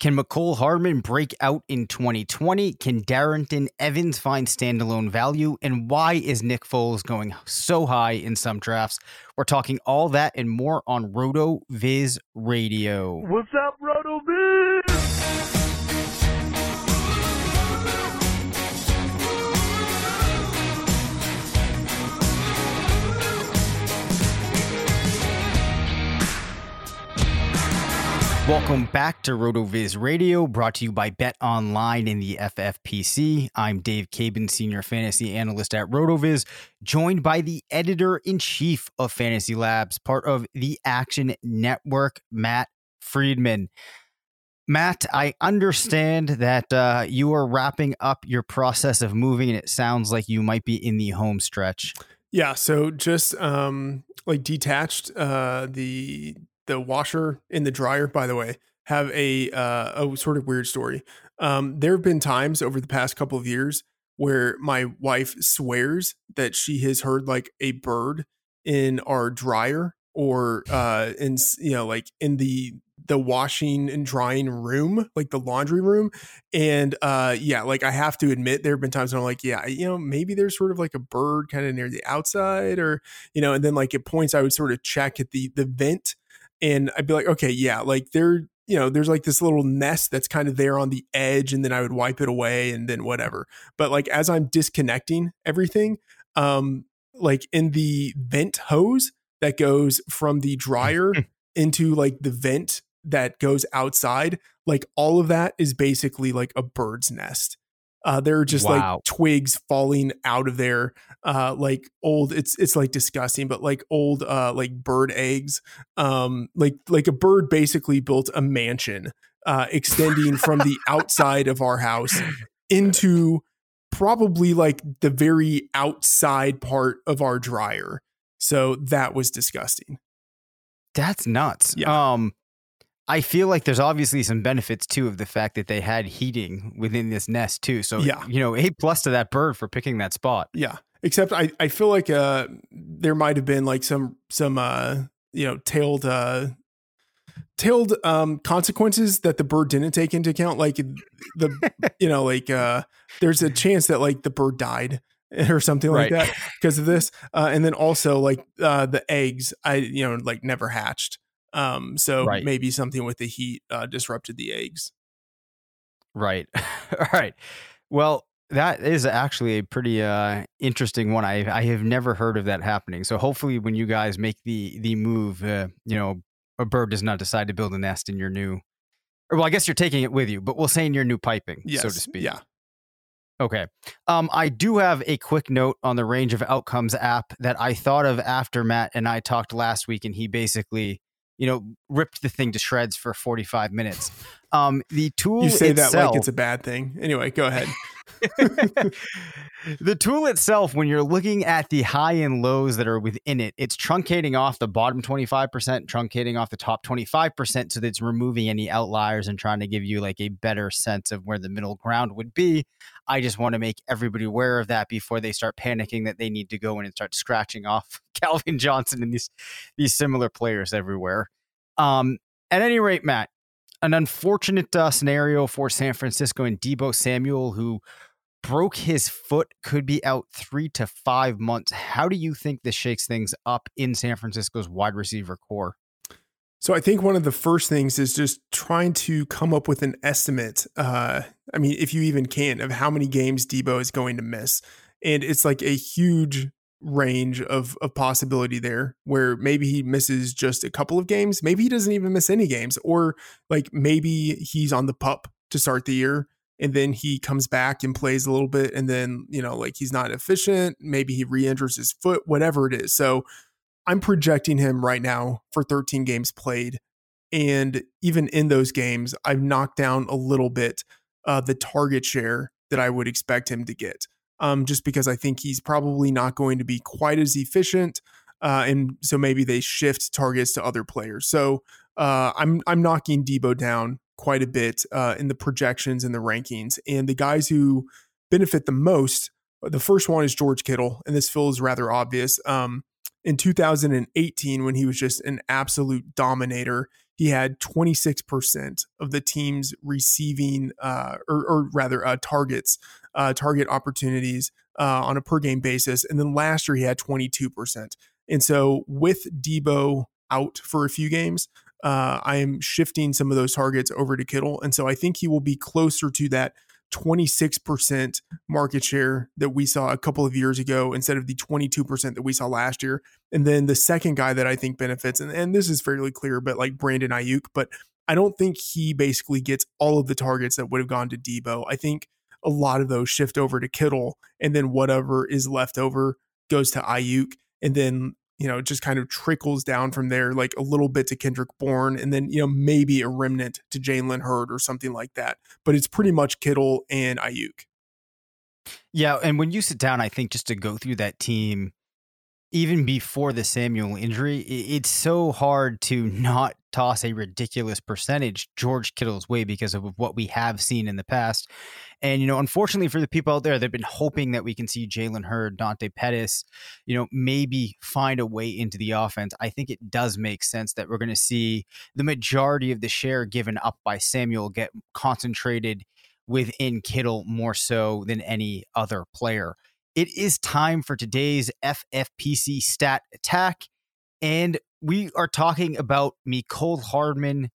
Can Mecole Hardman break out in 2020? Can Darrynton Evans find standalone value? And why is Nick Foles going so high in some drafts? We're talking all that and more on RotoViz Radio. What's up, RotoViz? Welcome back to RotoViz Radio, brought to you by Bet Online in the FFPC. I'm Dave Caban, Senior Fantasy Analyst at RotoViz, joined by the Editor in Chief of Fantasy Labs, part of the Action Network, Matt Freedman. Matt, I understand that uh, you are wrapping up your process of moving, and it sounds like you might be in the home stretch. Yeah, so just um, like detached uh, the the washer and the dryer, by the way, have a uh, a sort of weird story. Um, there have been times over the past couple of years where my wife swears that she has heard like a bird in our dryer or uh in you know like in the the washing and drying room like the laundry room and uh yeah like i have to admit there have been times when i'm like yeah you know maybe there's sort of like a bird kind of near the outside or you know and then like at points i would sort of check at the the vent and I'd be like, okay, yeah, like there, you know, there's like this little nest that's kind of there on the edge, and then I would wipe it away, and then whatever. But like as I'm disconnecting everything, um, like in the vent hose that goes from the dryer into like the vent that goes outside, like all of that is basically like a bird's nest. Uh, there are just wow. like twigs falling out of there, uh, like old. It's it's like disgusting, but like old, uh, like bird eggs. Um, like like a bird basically built a mansion, uh, extending from the outside of our house into probably like the very outside part of our dryer. So that was disgusting. That's nuts. Yeah. Um, I feel like there's obviously some benefits too of the fact that they had heating within this nest too. So yeah, you know, a plus to that bird for picking that spot. Yeah. Except I, I feel like uh there might have been like some some uh you know tailed uh tailed um consequences that the bird didn't take into account. Like the you know, like uh there's a chance that like the bird died or something like right. that because of this. Uh and then also like uh the eggs I you know like never hatched. Um, so right. maybe something with the heat uh, disrupted the eggs. Right. All right. Well, that is actually a pretty uh, interesting one. I I have never heard of that happening. So hopefully, when you guys make the the move, uh, you know, a bird does not decide to build a nest in your new. Or well, I guess you're taking it with you, but we'll say in your new piping, yes. so to speak. Yeah. Okay. Um, I do have a quick note on the range of outcomes app that I thought of after Matt and I talked last week, and he basically you know, ripped the thing to shreds for 45 minutes. Um, the tool you say itself, that like it's a bad thing. Anyway, go ahead. the tool itself, when you're looking at the high and lows that are within it, it's truncating off the bottom 25%, truncating off the top 25%, so that it's removing any outliers and trying to give you like a better sense of where the middle ground would be. I just want to make everybody aware of that before they start panicking that they need to go in and start scratching off Calvin Johnson and these these similar players everywhere. Um, at any rate, Matt, an unfortunate uh, scenario for San Francisco and Deebo Samuel, who broke his foot, could be out three to five months. How do you think this shakes things up in San Francisco's wide receiver corps? So I think one of the first things is just trying to come up with an estimate. Uh, I mean, if you even can, of how many games Deebo is going to miss, and it's like a huge range of of possibility there where maybe he misses just a couple of games maybe he doesn't even miss any games or like maybe he's on the pup to start the year and then he comes back and plays a little bit and then you know like he's not efficient maybe he re-injures his foot whatever it is so i'm projecting him right now for 13 games played and even in those games i've knocked down a little bit uh, the target share that i would expect him to get um, just because I think he's probably not going to be quite as efficient. Uh, and so maybe they shift targets to other players. So uh, I'm I'm knocking Deebo down quite a bit uh, in the projections and the rankings. And the guys who benefit the most, the first one is George Kittle, and this feels rather obvious. Um, in 2018, when he was just an absolute dominator, he had 26% of the team's receiving, uh, or, or, rather, uh, targets, uh, target opportunities uh, on a per game basis. And then last year, he had 22%. And so with Deebo out for a few games, uh, I am shifting some of those targets over to Kittle. And so I think he will be closer to that 26% market share that we saw a couple of years ago instead of the 22% that we saw last year. And then the second guy that I think benefits, and, and this is fairly clear, but like Brandon Aiyuk, but I don't think he basically gets all of the targets that would have gone to Deebo. I think a lot of those shift over to Kittle, and then whatever is left over goes to Aiyuk. And then you know, it just kind of trickles down from there, like a little bit to Kendrick Bourne, and then, you know, maybe a remnant to Jalen Hurd or something like that. But it's pretty much Kittle and Aiyuk. Yeah. And when you sit down, I think just to go through that team, even before the Samuel injury, it's so hard to not toss a ridiculous percentage George Kittle's way because of what we have seen in the past. And, you know, unfortunately for the people out there, they've been hoping that we can see Jalen Hurd, Dante Pettis, you know, maybe find a way into the offense. I think it does make sense that we're going to see the majority of the share given up by Samuel get concentrated within Kittle more so than any other player. It is time for today's FFPC stat attack. And we are talking about Mecole Hardman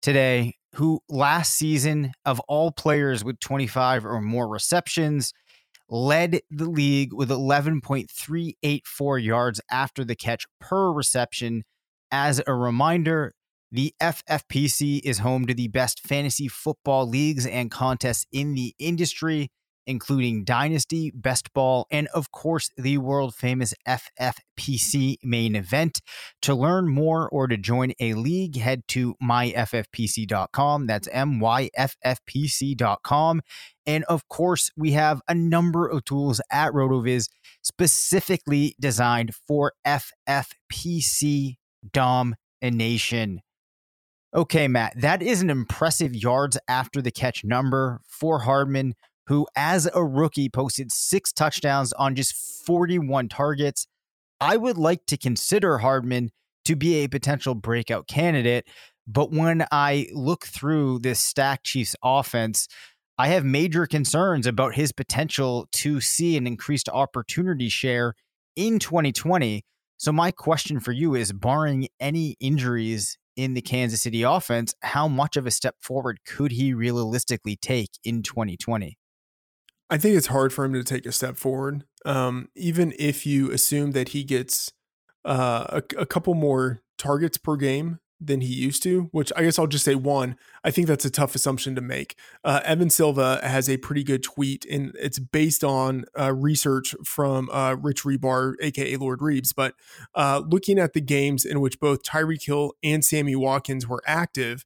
today, who last season, of all players with 25 or more receptions, led the league with 11.384 yards after the catch per reception. As a reminder, the FFPC is home to the best fantasy football leagues and contests in the industry including Dynasty, Best Ball, and of course, the world famous FFPC main event. To learn more or to join a league, head to myffpc.com. That's myffpc.com. And of course, we have a number of tools at RotoViz specifically designed for FFPC domination. Okay, Matt, that is an impressive yards after the catch number for Hardman who, as a rookie, posted six touchdowns on just 41 targets. I would like to consider Hardman to be a potential breakout candidate. But when I look through this stack Chiefs offense, I have major concerns about his potential to see an increased opportunity share in 2020. So, my question for you is barring any injuries in the Kansas City offense, how much of a step forward could he realistically take in 2020? I think it's hard for him to take a step forward. Um, even if you assume that he gets uh, a, a, couple more targets per game than he used to, which I guess I'll just say one. I think that's a tough assumption to make. Uh, Evan Silva has a pretty good tweet, and it's based on uh, research from uh, Rich Hribar, aka Lord Reebs. But uh, looking at the games in which both Tyreek Hill and Sammy Watkins were active,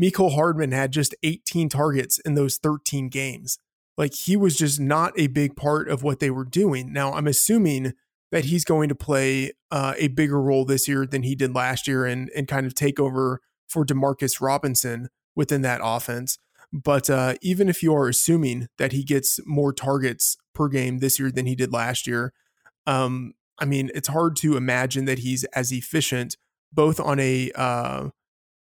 Mecole Hardman had just 18 targets in those 13 games like he was just not a big part of what they were doing. Now, I'm assuming that he's going to play uh, a bigger role this year than he did last year and, and kind of take over for Demarcus Robinson within that offense. But uh, even if you are assuming that he gets more targets per game this year than he did last year, um, I mean, it's hard to imagine that he's as efficient both on a uh,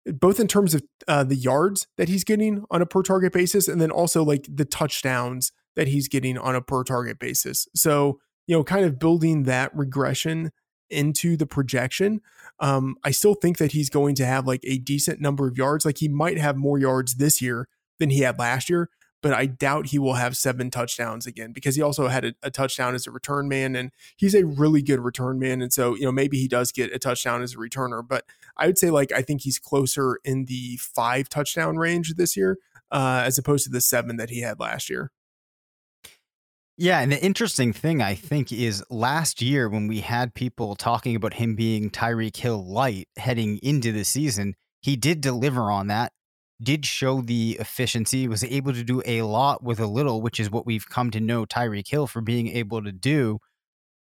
both in terms of uh, the yards that he's getting on a per target basis, and then also like the touchdowns that he's getting on a per target basis. So, you know, kind of building that regression into the projection. Um, I still think that he's going to have like a decent number of yards. Like he might have more yards this year than he had last year, but I doubt he will have seven touchdowns again because he also had a, a, touchdown as a return man and he's a really good return man. And so, you know, maybe he does get a touchdown as a returner, but I would say like I think he's closer in the five touchdown range this year uh, as opposed to the seven that he had last year. Yeah, and the interesting thing I think is last year when we had people talking about him being Tyreek Hill light heading into the season, he did deliver on that did show the efficiency, was able to do a lot with a little, which is what we've come to know Tyreek Hill for being able to do.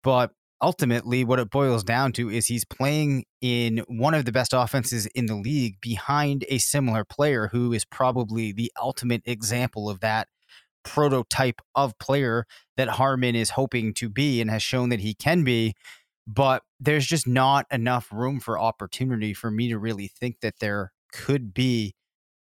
But ultimately, what it boils down to is he's playing in one of the best offenses in the league behind a similar player who is probably the ultimate example of that prototype of player that Hardman is hoping to be and has shown that he can be. But there's just not enough room for opportunity for me to really think that there could be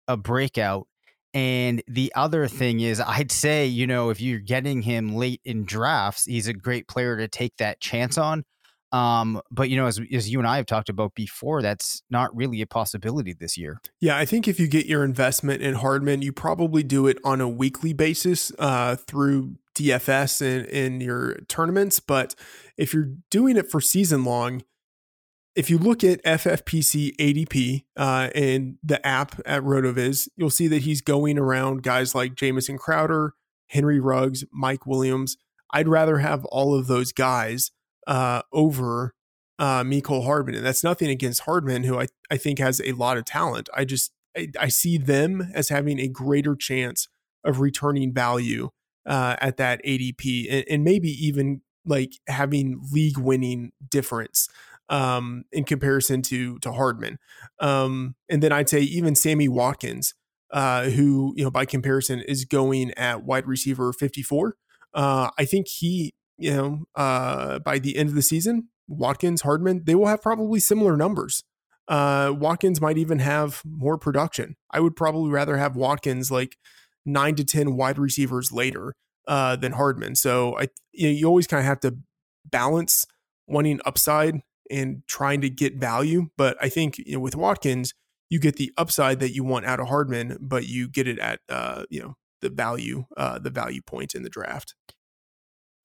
a breakout. And the other thing is, I'd say, you know, if you're getting him late in drafts, he's a great player to take that chance on. Um, but you know, as as you and I have talked about before, that's not really a possibility this year. Yeah, I think if you get your investment in Hardman, you probably do it on a weekly basis uh, through DFS and in your tournaments. But if you're doing it for season long, if you look at FFPC ADP uh, and the app at RotoViz, you'll see that he's going around guys like Jamison Crowder, Henry Ruggs, Mike Williams. I'd rather have all of those guys uh, over uh, Mecole Hardman. And that's nothing against Hardman, who I, I think has a lot of talent. I just I, I see them as having a greater chance of returning value uh, at that ADP and, and maybe even like having league winning difference um, in comparison to to Hardman. Um, and then I'd say even Sammy Watkins, uh, who you know by comparison is going at wide receiver 54. Uh, I think he, you know, uh, by the end of the season, Watkins, Hardman, they will have probably similar numbers. Uh, Watkins might even have more production. I would probably rather have Watkins like nine to ten wide receivers later uh, than Hardman. So I, you, know, you always kind of have to balance wanting upside and trying to get value. But I think you know, with Watkins, you get the upside that you want out of Hardman, but you get it at uh, you know the value, uh, the value point in the draft.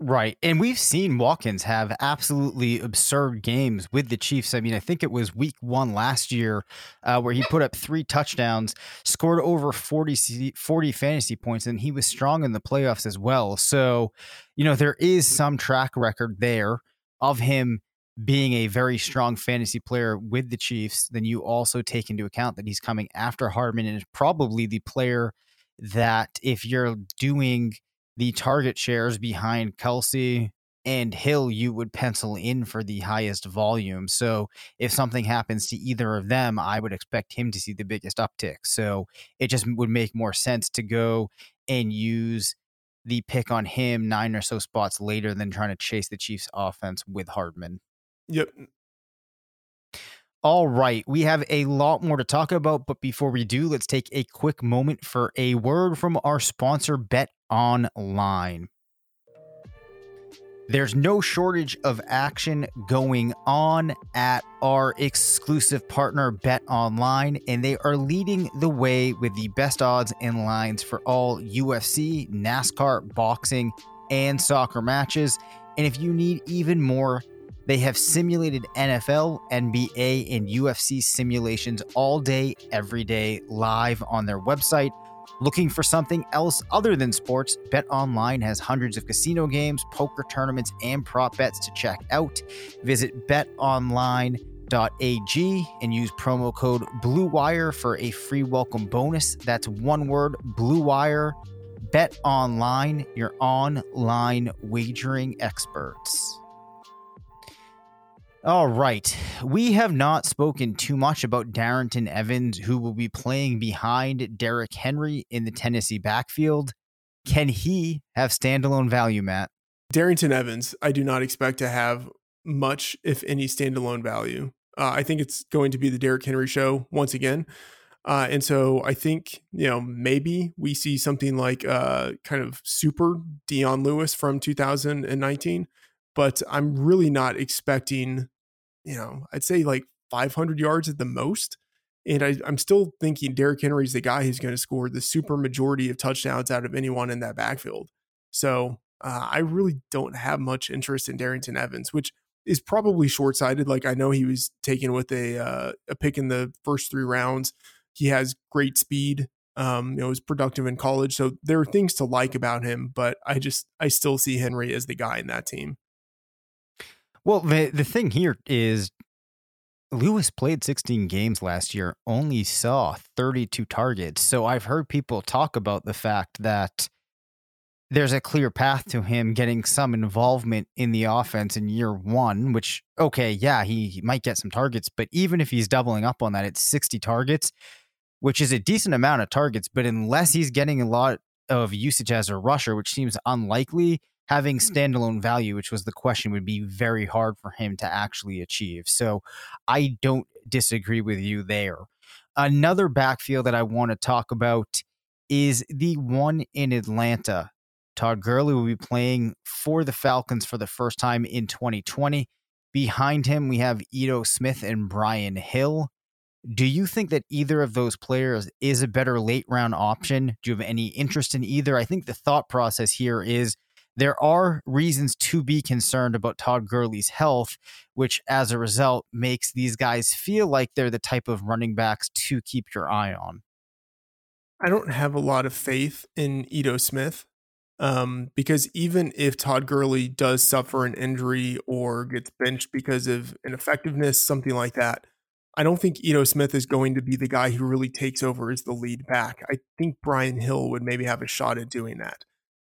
Right. And we've seen Watkins have absolutely absurd games with the Chiefs. I mean, I think it was week one last year uh, where he put up three touchdowns, scored over 40, 40 fantasy points, and he was strong in the playoffs as well. So, you know, there is some track record there of him being a very strong fantasy player with the Chiefs, then you also take into account that he's coming after Hardman and is probably the player that if you're doing the target shares behind Kelce and Hill, you would pencil in for the highest volume. So if something happens to either of them, I would expect him to see the biggest uptick. So it just would make more sense to go and use the pick on him nine or so spots later than trying to chase the Chiefs offense with Hardman. Yep. All right, we have a lot more to talk about, but before we do, let's take a quick moment for a word from our sponsor, Bet Online. There's no shortage of action going on at our exclusive partner, Bet Online, and they are leading the way with the best odds and lines for all UFC, NASCAR, boxing, and soccer matches. And if you need even more, they have simulated NFL, NBA, and UFC simulations all day, every day, live on their website. Looking for something else other than sports? Bet Online has hundreds of casino games, poker tournaments, and prop bets to check out. Visit betonline.ag and use promo code BLUEWIRE for a free welcome bonus. That's one word, BLUEWIRE. Bet Online, your online wagering experts. All right. We have not spoken too much about Darrynton Evans, who will be playing behind Derrick Henry in the Tennessee backfield. Can he have standalone value, Matt? Darrynton Evans, I do not expect to have much, if any, standalone value. Uh, I think it's going to be the Derrick Henry show once again. Uh, and so I think, you know, maybe we see something like uh, kind of super Dion Lewis from 2019, but I'm really not expecting you know, I'd say like 500 yards at the most. And I, am still thinking Derrick Henry's the guy who's going to score the super majority of touchdowns out of anyone in that backfield. So uh, I really don't have much interest in Darrynton Evans, which is probably short sighted. Like I know he was taken with a uh, a pick in the first three rounds. He has great speed. Um, you know, was productive in college, so there are things to like about him. But I just I still see Henry as the guy in that team. Well, the the thing here is Lewis played 16 games last year, only saw 32 targets. So I've heard people talk about the fact that there's a clear path to him getting some involvement in the offense in year one, which, okay, yeah, he, he might get some targets, but even if he's doubling up on that, it's 60 targets, which is a decent amount of targets. But unless he's getting a lot of usage as a rusher, which seems unlikely, having hmm. standalone value, which was the question, would be very hard for him to actually achieve. So I don't disagree with you there. Another backfield that I want to talk about is the one in Atlanta. Todd Gurley will be playing for the Falcons for the first time in 2020. Behind him, we have Ito Smith and Brian Hill. Do you think that either of those players is a better late round option? Do you have any interest in either? I think the thought process here is there are reasons to be concerned about Todd Gurley's health, which as a result makes these guys feel like they're the type of running backs to keep your eye on. I don't have a lot of faith in Ito Smith um, because even if Todd Gurley does suffer an injury or gets benched because of ineffectiveness, something like that, I don't think Ito Smith is going to be the guy who really takes over as the lead back. I think Brian Hill would maybe have a shot at doing that.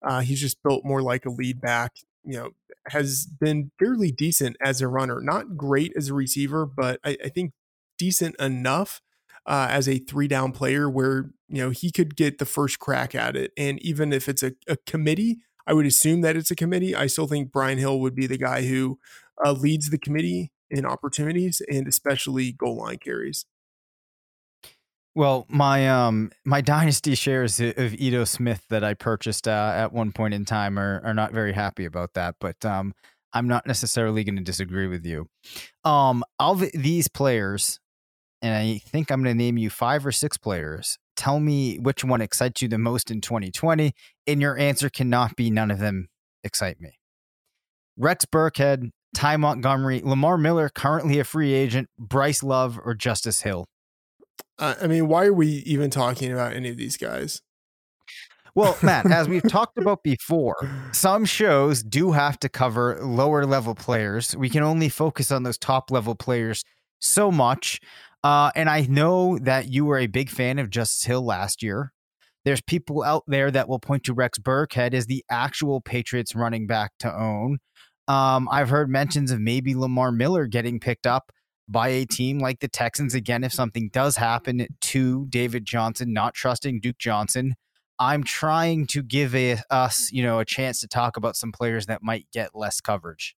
Uh, he's just built more like a lead back. You know, has been fairly decent as a runner, not great as a receiver, but I, I think decent enough uh, as a three down player where you know he could get the first crack at it. And even if it's a, a committee, I would assume that it's a committee. I still think Brian Hill would be the guy who uh, leads the committee in opportunities and especially goal line carries. Well, my um my dynasty shares of Ito Smith that I purchased uh, at one point in time are are not very happy about that, but um I'm not necessarily going to disagree with you. Um of these players, and I think I'm going to name you five or six players. Tell me which one excites you the most in 2020, and your answer cannot be none of them excite me. Rex Burkhead, Ty Montgomery, Lamar Miller, currently a free agent, Bryce Love, or Justice Hill. Uh, I mean, why are we even talking about any of these guys? Well, Matt, as we've talked about before, some shows do have to cover lower level players. We can only focus on those top level players so much. Uh, and I know that you were a big fan of Justice Hill last year. There's people out there that will point to Rex Burkhead as the actual Patriots running back to own. Um, I've heard mentions of maybe Lamar Miller getting picked up by a team like the Texans. Again, if something does happen to David Johnson, not trusting Duke Johnson, I'm trying to give a, us, you know, a chance to talk about some players that might get less coverage.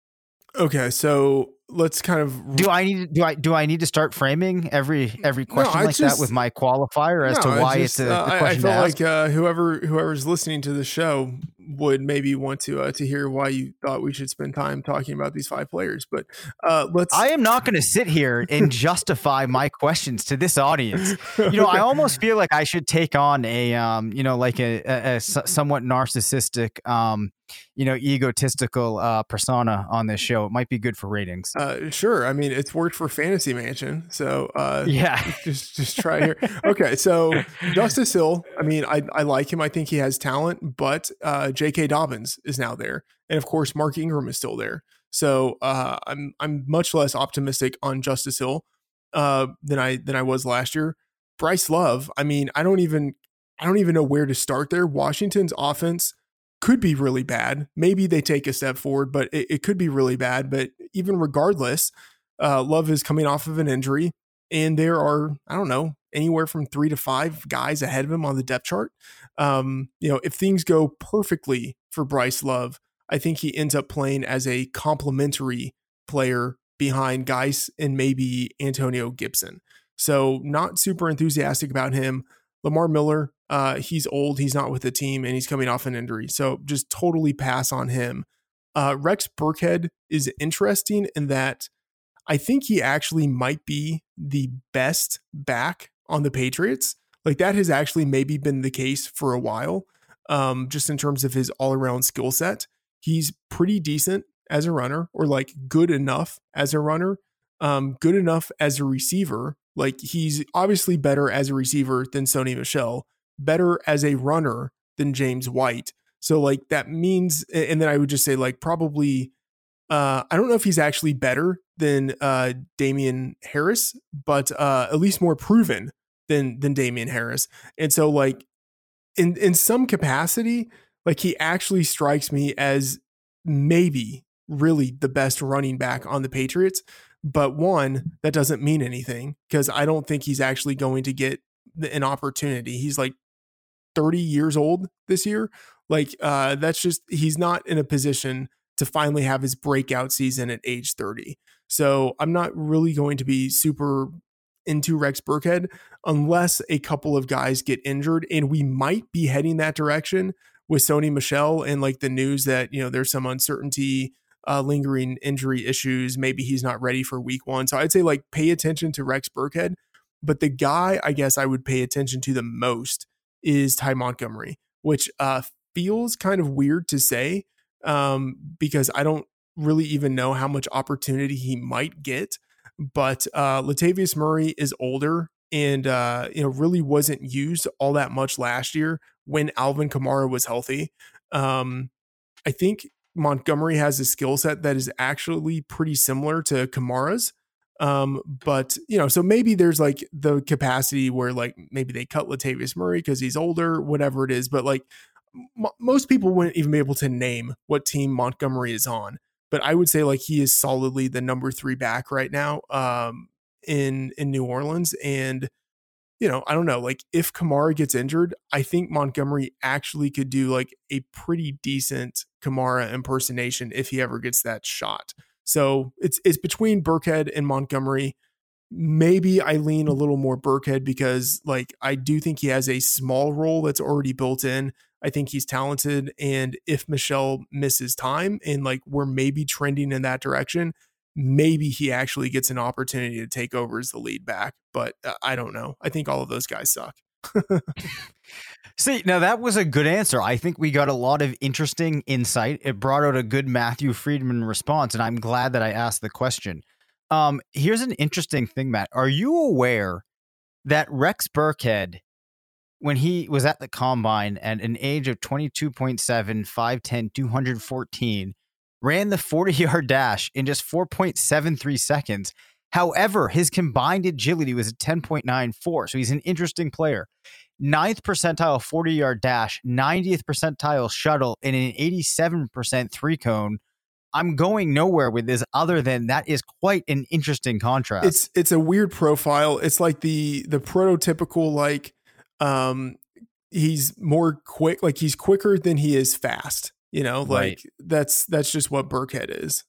Okay, so let's kind of do I need do I do I need to start framing every every question no, like just, that with my qualifier as no, to why just, it's a, uh, question? I, I feel like uh, whoever whoever's listening to the show would maybe want to uh, to hear why you thought we should spend time talking about these five players. But uh, let's. I am not going to sit here and justify my questions to this audience. You know, okay. I almost feel like I should take on a um, you know, like a, a, a somewhat narcissistic um, you know, egotistical uh, persona on this show. It might be good for ratings. Uh, sure. I mean, it's worked for Fantasy Mansion, so uh, yeah, just just try here. okay, so Justice Hill. I mean, I I like him. I think he has talent, but uh, J.K. Dobbins is now there, and of course, Mark Ingram is still there. So uh, I'm I'm much less optimistic on Justice Hill uh, than I than I was last year. Bryce Love. I mean, I don't even I don't even know where to start there. Washington's offense could be really bad. Maybe they take a step forward, but it, it could be really bad. But even regardless, uh, Love is coming off of an injury, and there are I don't know anywhere from three to five guys ahead of him on the depth chart. Um, you know, if things go perfectly for Bryce Love, I think he ends up playing as a complementary player behind Guice and maybe Antonio Gibson. So not super enthusiastic about him. Lamar Miller, uh, he's old, he's not with the team, and he's coming off an injury. So just totally pass on him. Uh, Rex Burkhead is interesting in that I think he actually might be the best back on the Patriots. Like that has actually maybe been the case for a while, um, just in terms of his all around skill set. He's pretty decent as a runner, or like good enough as a runner, um, good enough as a receiver. Like he's obviously better as a receiver than Sony Michel, better as a runner than James White. So like that means, and then I would just say like probably Uh, I don't know if he's actually better than uh, Damien Harris, but uh, at least more proven than than Damien Harris. And so, like in in some capacity, like he actually strikes me as maybe really the best running back on the Patriots. But one, that doesn't mean anything because I don't think he's actually going to get an opportunity. He's like 30 years old this year. Like uh that's just he's not in a position to finally have his breakout season at age 30. So I'm not really going to be super into Rex Burkhead unless a couple of guys get injured and we might be heading that direction with Sony Michel and like the news that, you know, there's some uncertainty uh, lingering injury issues. Maybe he's not ready for week one. So I'd say like pay attention to Rex Burkhead. But the guy I guess I would pay attention to the most is Ty Montgomery, which uh, feels kind of weird to say um, because I don't really even know how much opportunity he might get. But uh, Latavius Murray is older and uh, you know really wasn't used all that much last year when Alvin Kamara was healthy. Um, I think Montgomery has a skill set that is actually pretty similar to Kamara's. Um, but you know, so maybe there's like the capacity where like maybe they cut Latavius Murray because he's older, whatever it is. But like m- most people wouldn't even be able to name what team Montgomery is on. But I would say like he is solidly the number three back right now um, in in New Orleans, and you know, I don't know, like if Kamara gets injured, I think Montgomery actually could do like a pretty decent Kamara impersonation if he ever gets that shot. So it's it's between Burkhead and Montgomery. Maybe I lean a little more Burkhead because like I do think he has a small role that's already built in. I think he's talented. And if Michel misses time and like we're maybe trending in that direction, maybe he actually gets an opportunity to take over as the lead back. But uh, I don't know. I think all of those guys suck. See, now that was a good answer. I think we got a lot of interesting insight. It brought out a good Matthew Freedman response, and I'm glad that I asked the question. Um, here's an interesting thing, Matt. Are you aware that Rex Burkhead, when he was at the combine at an age of 22.7, 5'10, 214, ran the 40 yard dash in just 4.73 seconds. However, his combined agility was at 10.94. So he's an interesting player ninth percentile 40 yard dash, 90th percentile shuttle, and an 87% three cone. I'm going nowhere with this other than that is quite an interesting contrast. It's it's a weird profile. It's like the the prototypical like um he's more quick like he's quicker than he is fast. You know, like right. that's that's just what Burkhead is.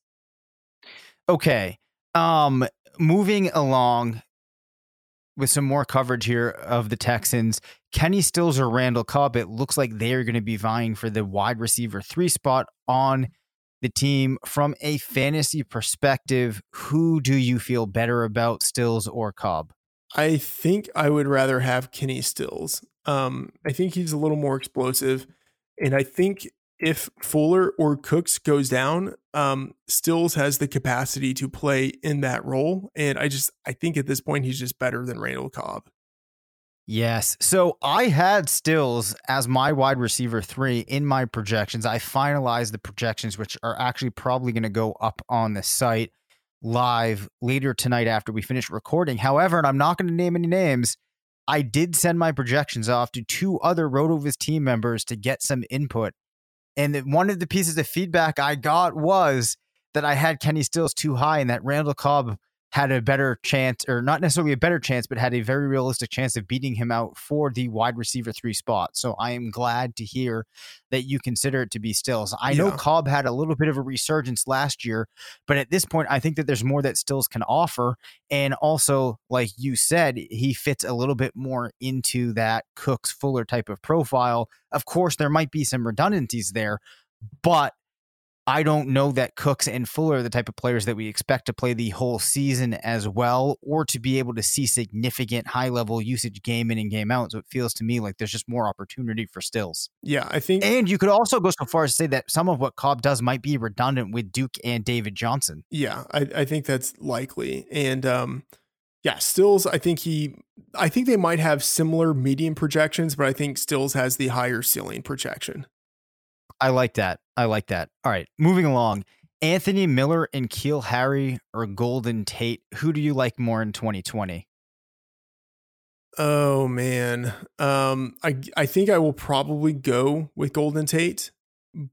Okay. Um moving along with some more coverage here of the Texans. Kenny Stills or Randall Cobb, it looks like they're going to be vying for the wide receiver three spot on the team. From a fantasy perspective, who do you feel better about, Stills or Cobb? I think I would rather have Kenny Stills. Um, I think he's a little more explosive. And I think if Fuller or Cooks goes down, um, Stills has the capacity to play in that role. And I just, I think at this point, he's just better than Randall Cobb. Yes. So I had Stills as my wide receiver three in my projections. I finalized the projections, which are actually probably going to go up on the site live later tonight after we finish recording. However, and I'm not going to name any names, I did send my projections off to two other RotoViz team members to get some input and one of the pieces of feedback I got was that I had Kenny Stills too high and that Randall Cobb had a better chance, or not necessarily a better chance, but had a very realistic chance of beating him out for the wide receiver three spot. So I am glad to hear that you consider it to be Stills. I yeah. know Cobb had a little bit of a resurgence last year, but at this point, I think that there's more that Stills can offer. And also, like you said, he fits a little bit more into that Cooks Fuller type of profile. Of course, there might be some redundancies there, but I don't know that Cooks and Fuller are the type of players that we expect to play the whole season as well, or to be able to see significant high level usage game in and game out. So it feels to me like there's just more opportunity for Stills. Yeah, I think. And you could also go so far as to say that some of what Cobb does might be redundant with Duke and David Johnson. Yeah, I, I think that's likely. And, um, yeah, Stills, I think he, I think they might have similar medium projections, but I think Stills has the higher ceiling projection. I like that. I like that. All right, moving along. Anthony Miller and N'Keal Harry or Golden Tate, who do you like more in 2020? Oh man. Um I I think I will probably go with Golden Tate,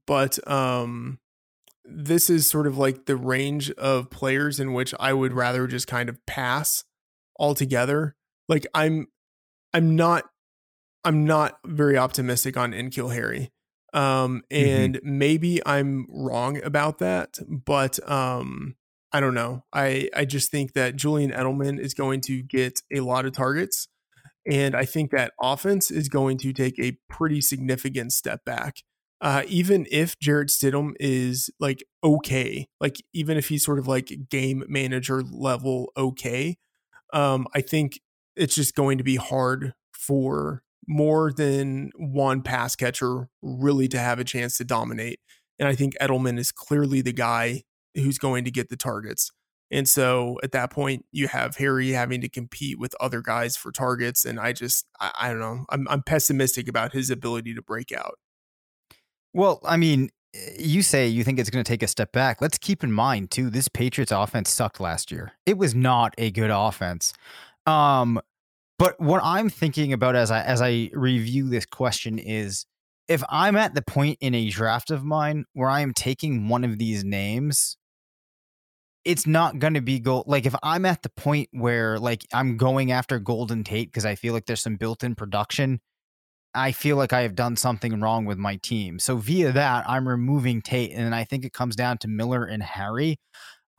but um this is sort of like the range of players in which I would rather just kind of pass altogether. Like I'm I'm not I'm not very optimistic on N'Keal Harry. Um, Mm-hmm. and maybe I'm wrong about that, but um, I don't know. I I just think that Julian Edelman is going to get a lot of targets, and I think that offense is going to take a pretty significant step back. Uh, even if Jarrett Stidham is like okay, like even if he's sort of like game manager level okay, um, I think it's just going to be hard for more than one pass catcher really to have a chance to dominate. And I think Edelman is clearly the guy who's going to get the targets. And so at that point, you have Harry having to compete with other guys for targets. And I just, I, I don't know, I'm, I'm pessimistic about his ability to break out. Well, I mean, you say you think it's going to take a step back. Let's keep in mind too, this Patriots offense sucked last year. It was not a good offense. Um, but what I'm thinking about as I as I review this question is if I'm at the point in a draft of mine where I am taking one of these names, it's not going to be gold. Like if I'm at the point where like I'm going after Golden Tate because I feel like there's some built-in production, I feel like I have done something wrong with my team. So via that, I'm removing Tate, and I think it comes down to Miller and Harry.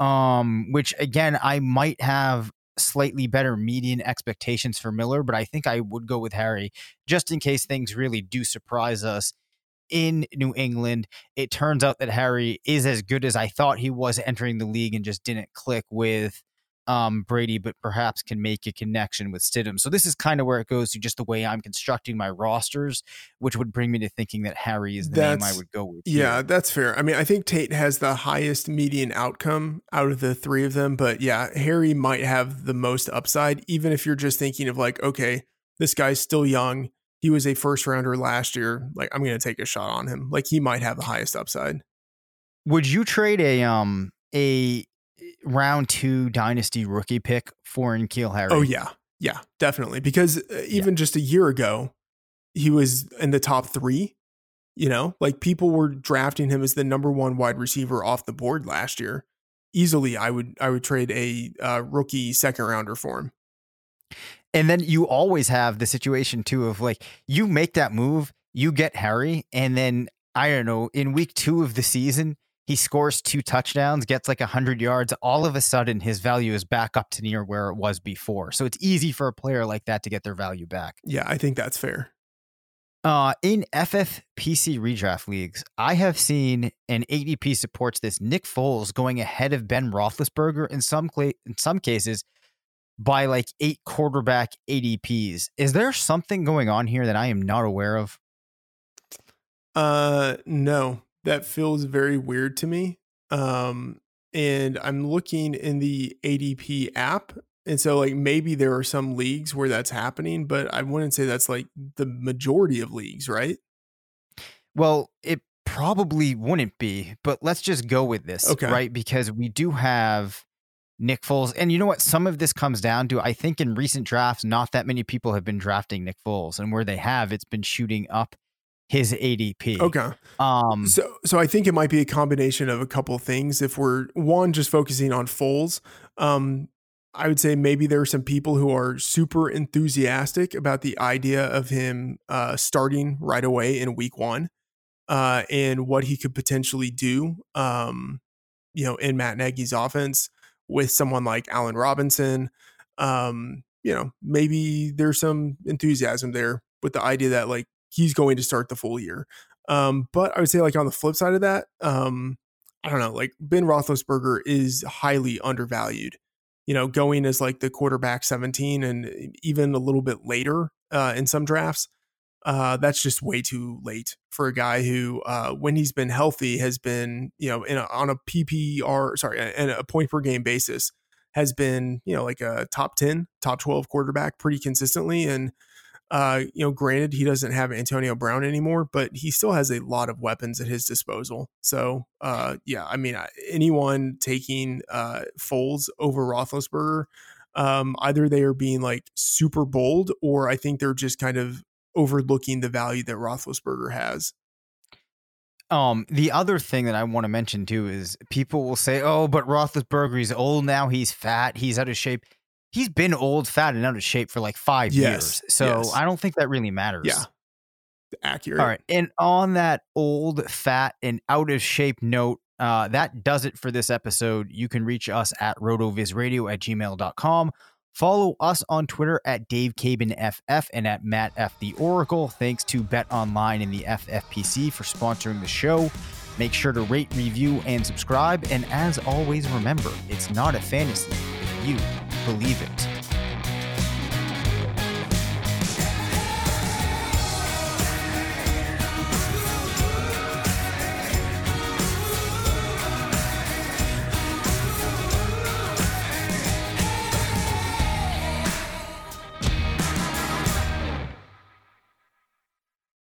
Um, which again, I might have slightly better median expectations for Miller, but I think I would go with Harry just in case things really do surprise us in New England. It turns out that Harry is as good as I thought he was entering the league and just didn't click with um, Brady, but perhaps can make a connection with Stidham. So this is kind of where it goes to just the way I'm constructing my rosters, which would bring me to thinking that Harry is the name I would go with. Yeah, here. that's fair. I mean, I think Tate has the highest median outcome out of the three of them, but yeah, Harry might have the most upside, even if you're just thinking of like, okay, this guy's still young. He was a first rounder last year. Like, I'm going to take a shot on him. Like, he might have the highest upside. Would you trade a um a round two dynasty rookie pick for N'Keal Harry? Oh, yeah. Yeah, definitely. Because uh, even just a year ago, he was in the top three. You know, like people were drafting him as the number one wide receiver off the board last year. Easily, I would I would trade a uh, rookie second rounder for him. And then you always have the situation too of like you make that move, you get Harry, and then I don't know, in week two of the season, he scores two touchdowns, gets like hundred yards. All of a sudden, his value is back up to near where it was before. So it's easy for a player like that to get their value back. Yeah, I think that's fair. Uh, in FFPC redraft leagues, I have seen, and ADP supports this, Nick Foles going ahead of Ben Roethlisberger in some cla- in some cases by like eight quarterback ADPs. Is there something going on here that I am not aware of? Uh, no, that feels very weird to me. Um, and I'm looking in the ADP app, and so like maybe there are some leagues where that's happening, but I wouldn't say that's like the majority of leagues, right? Well, it probably wouldn't be, but let's just go with this, Okay. right? Because we do have Nick Foles, and you know what? Some of this comes down to I think in recent drafts, not that many people have been drafting Nick Foles, and where they have, it's been shooting up his ADP. Okay. Um, So, so I think it might be a combination of a couple things. If we're one just focusing on Foles, um, I would say maybe there are some people who are super enthusiastic about the idea of him uh, starting right away in Week One, uh, and what he could potentially do, um, you know, in Matt Nagy's offense with someone like Allen Robinson. Um, you know, maybe there's some enthusiasm there with the idea that like he's going to start the full year. Um, but I would say like on the flip side of that, um, I don't know, like Ben Roethlisberger is highly undervalued. You know, going as like the quarterback 17 and even a little bit later uh, in some drafts, uh, that's just way too late for a guy who, uh, when he's been healthy, has been you know in a, on a PPR sorry, and a point per game basis has been you know like a top 10, top 12 quarterback pretty consistently and Uh, you know, granted, he doesn't have Antonio Brown anymore, but he still has a lot of weapons at his disposal. So, uh, yeah, I mean, anyone taking uh, Foles over Roethlisberger, um, either they are being like super bold, or I think they're just kind of overlooking the value that Roethlisberger has. Um, the other thing that I want to mention too is people will say, "Oh, but Roethlisberger, he's old now. He's fat. He's out of shape." He's been old, fat, and out of shape for like five Yes, years. So yes. I don't think that really matters. Yeah. Accurate. All right. And on that old, fat, and out of shape note, uh, that does it for this episode. You can reach us at rotovizradio at gmail.com. Follow us on Twitter at Dave Caban FF and at Matt F. The Oracle. Thanks to Bet Online and the FFPC for sponsoring the show. Make sure to rate, review, and subscribe. And as always, remember, it's not a fantasy you believe it.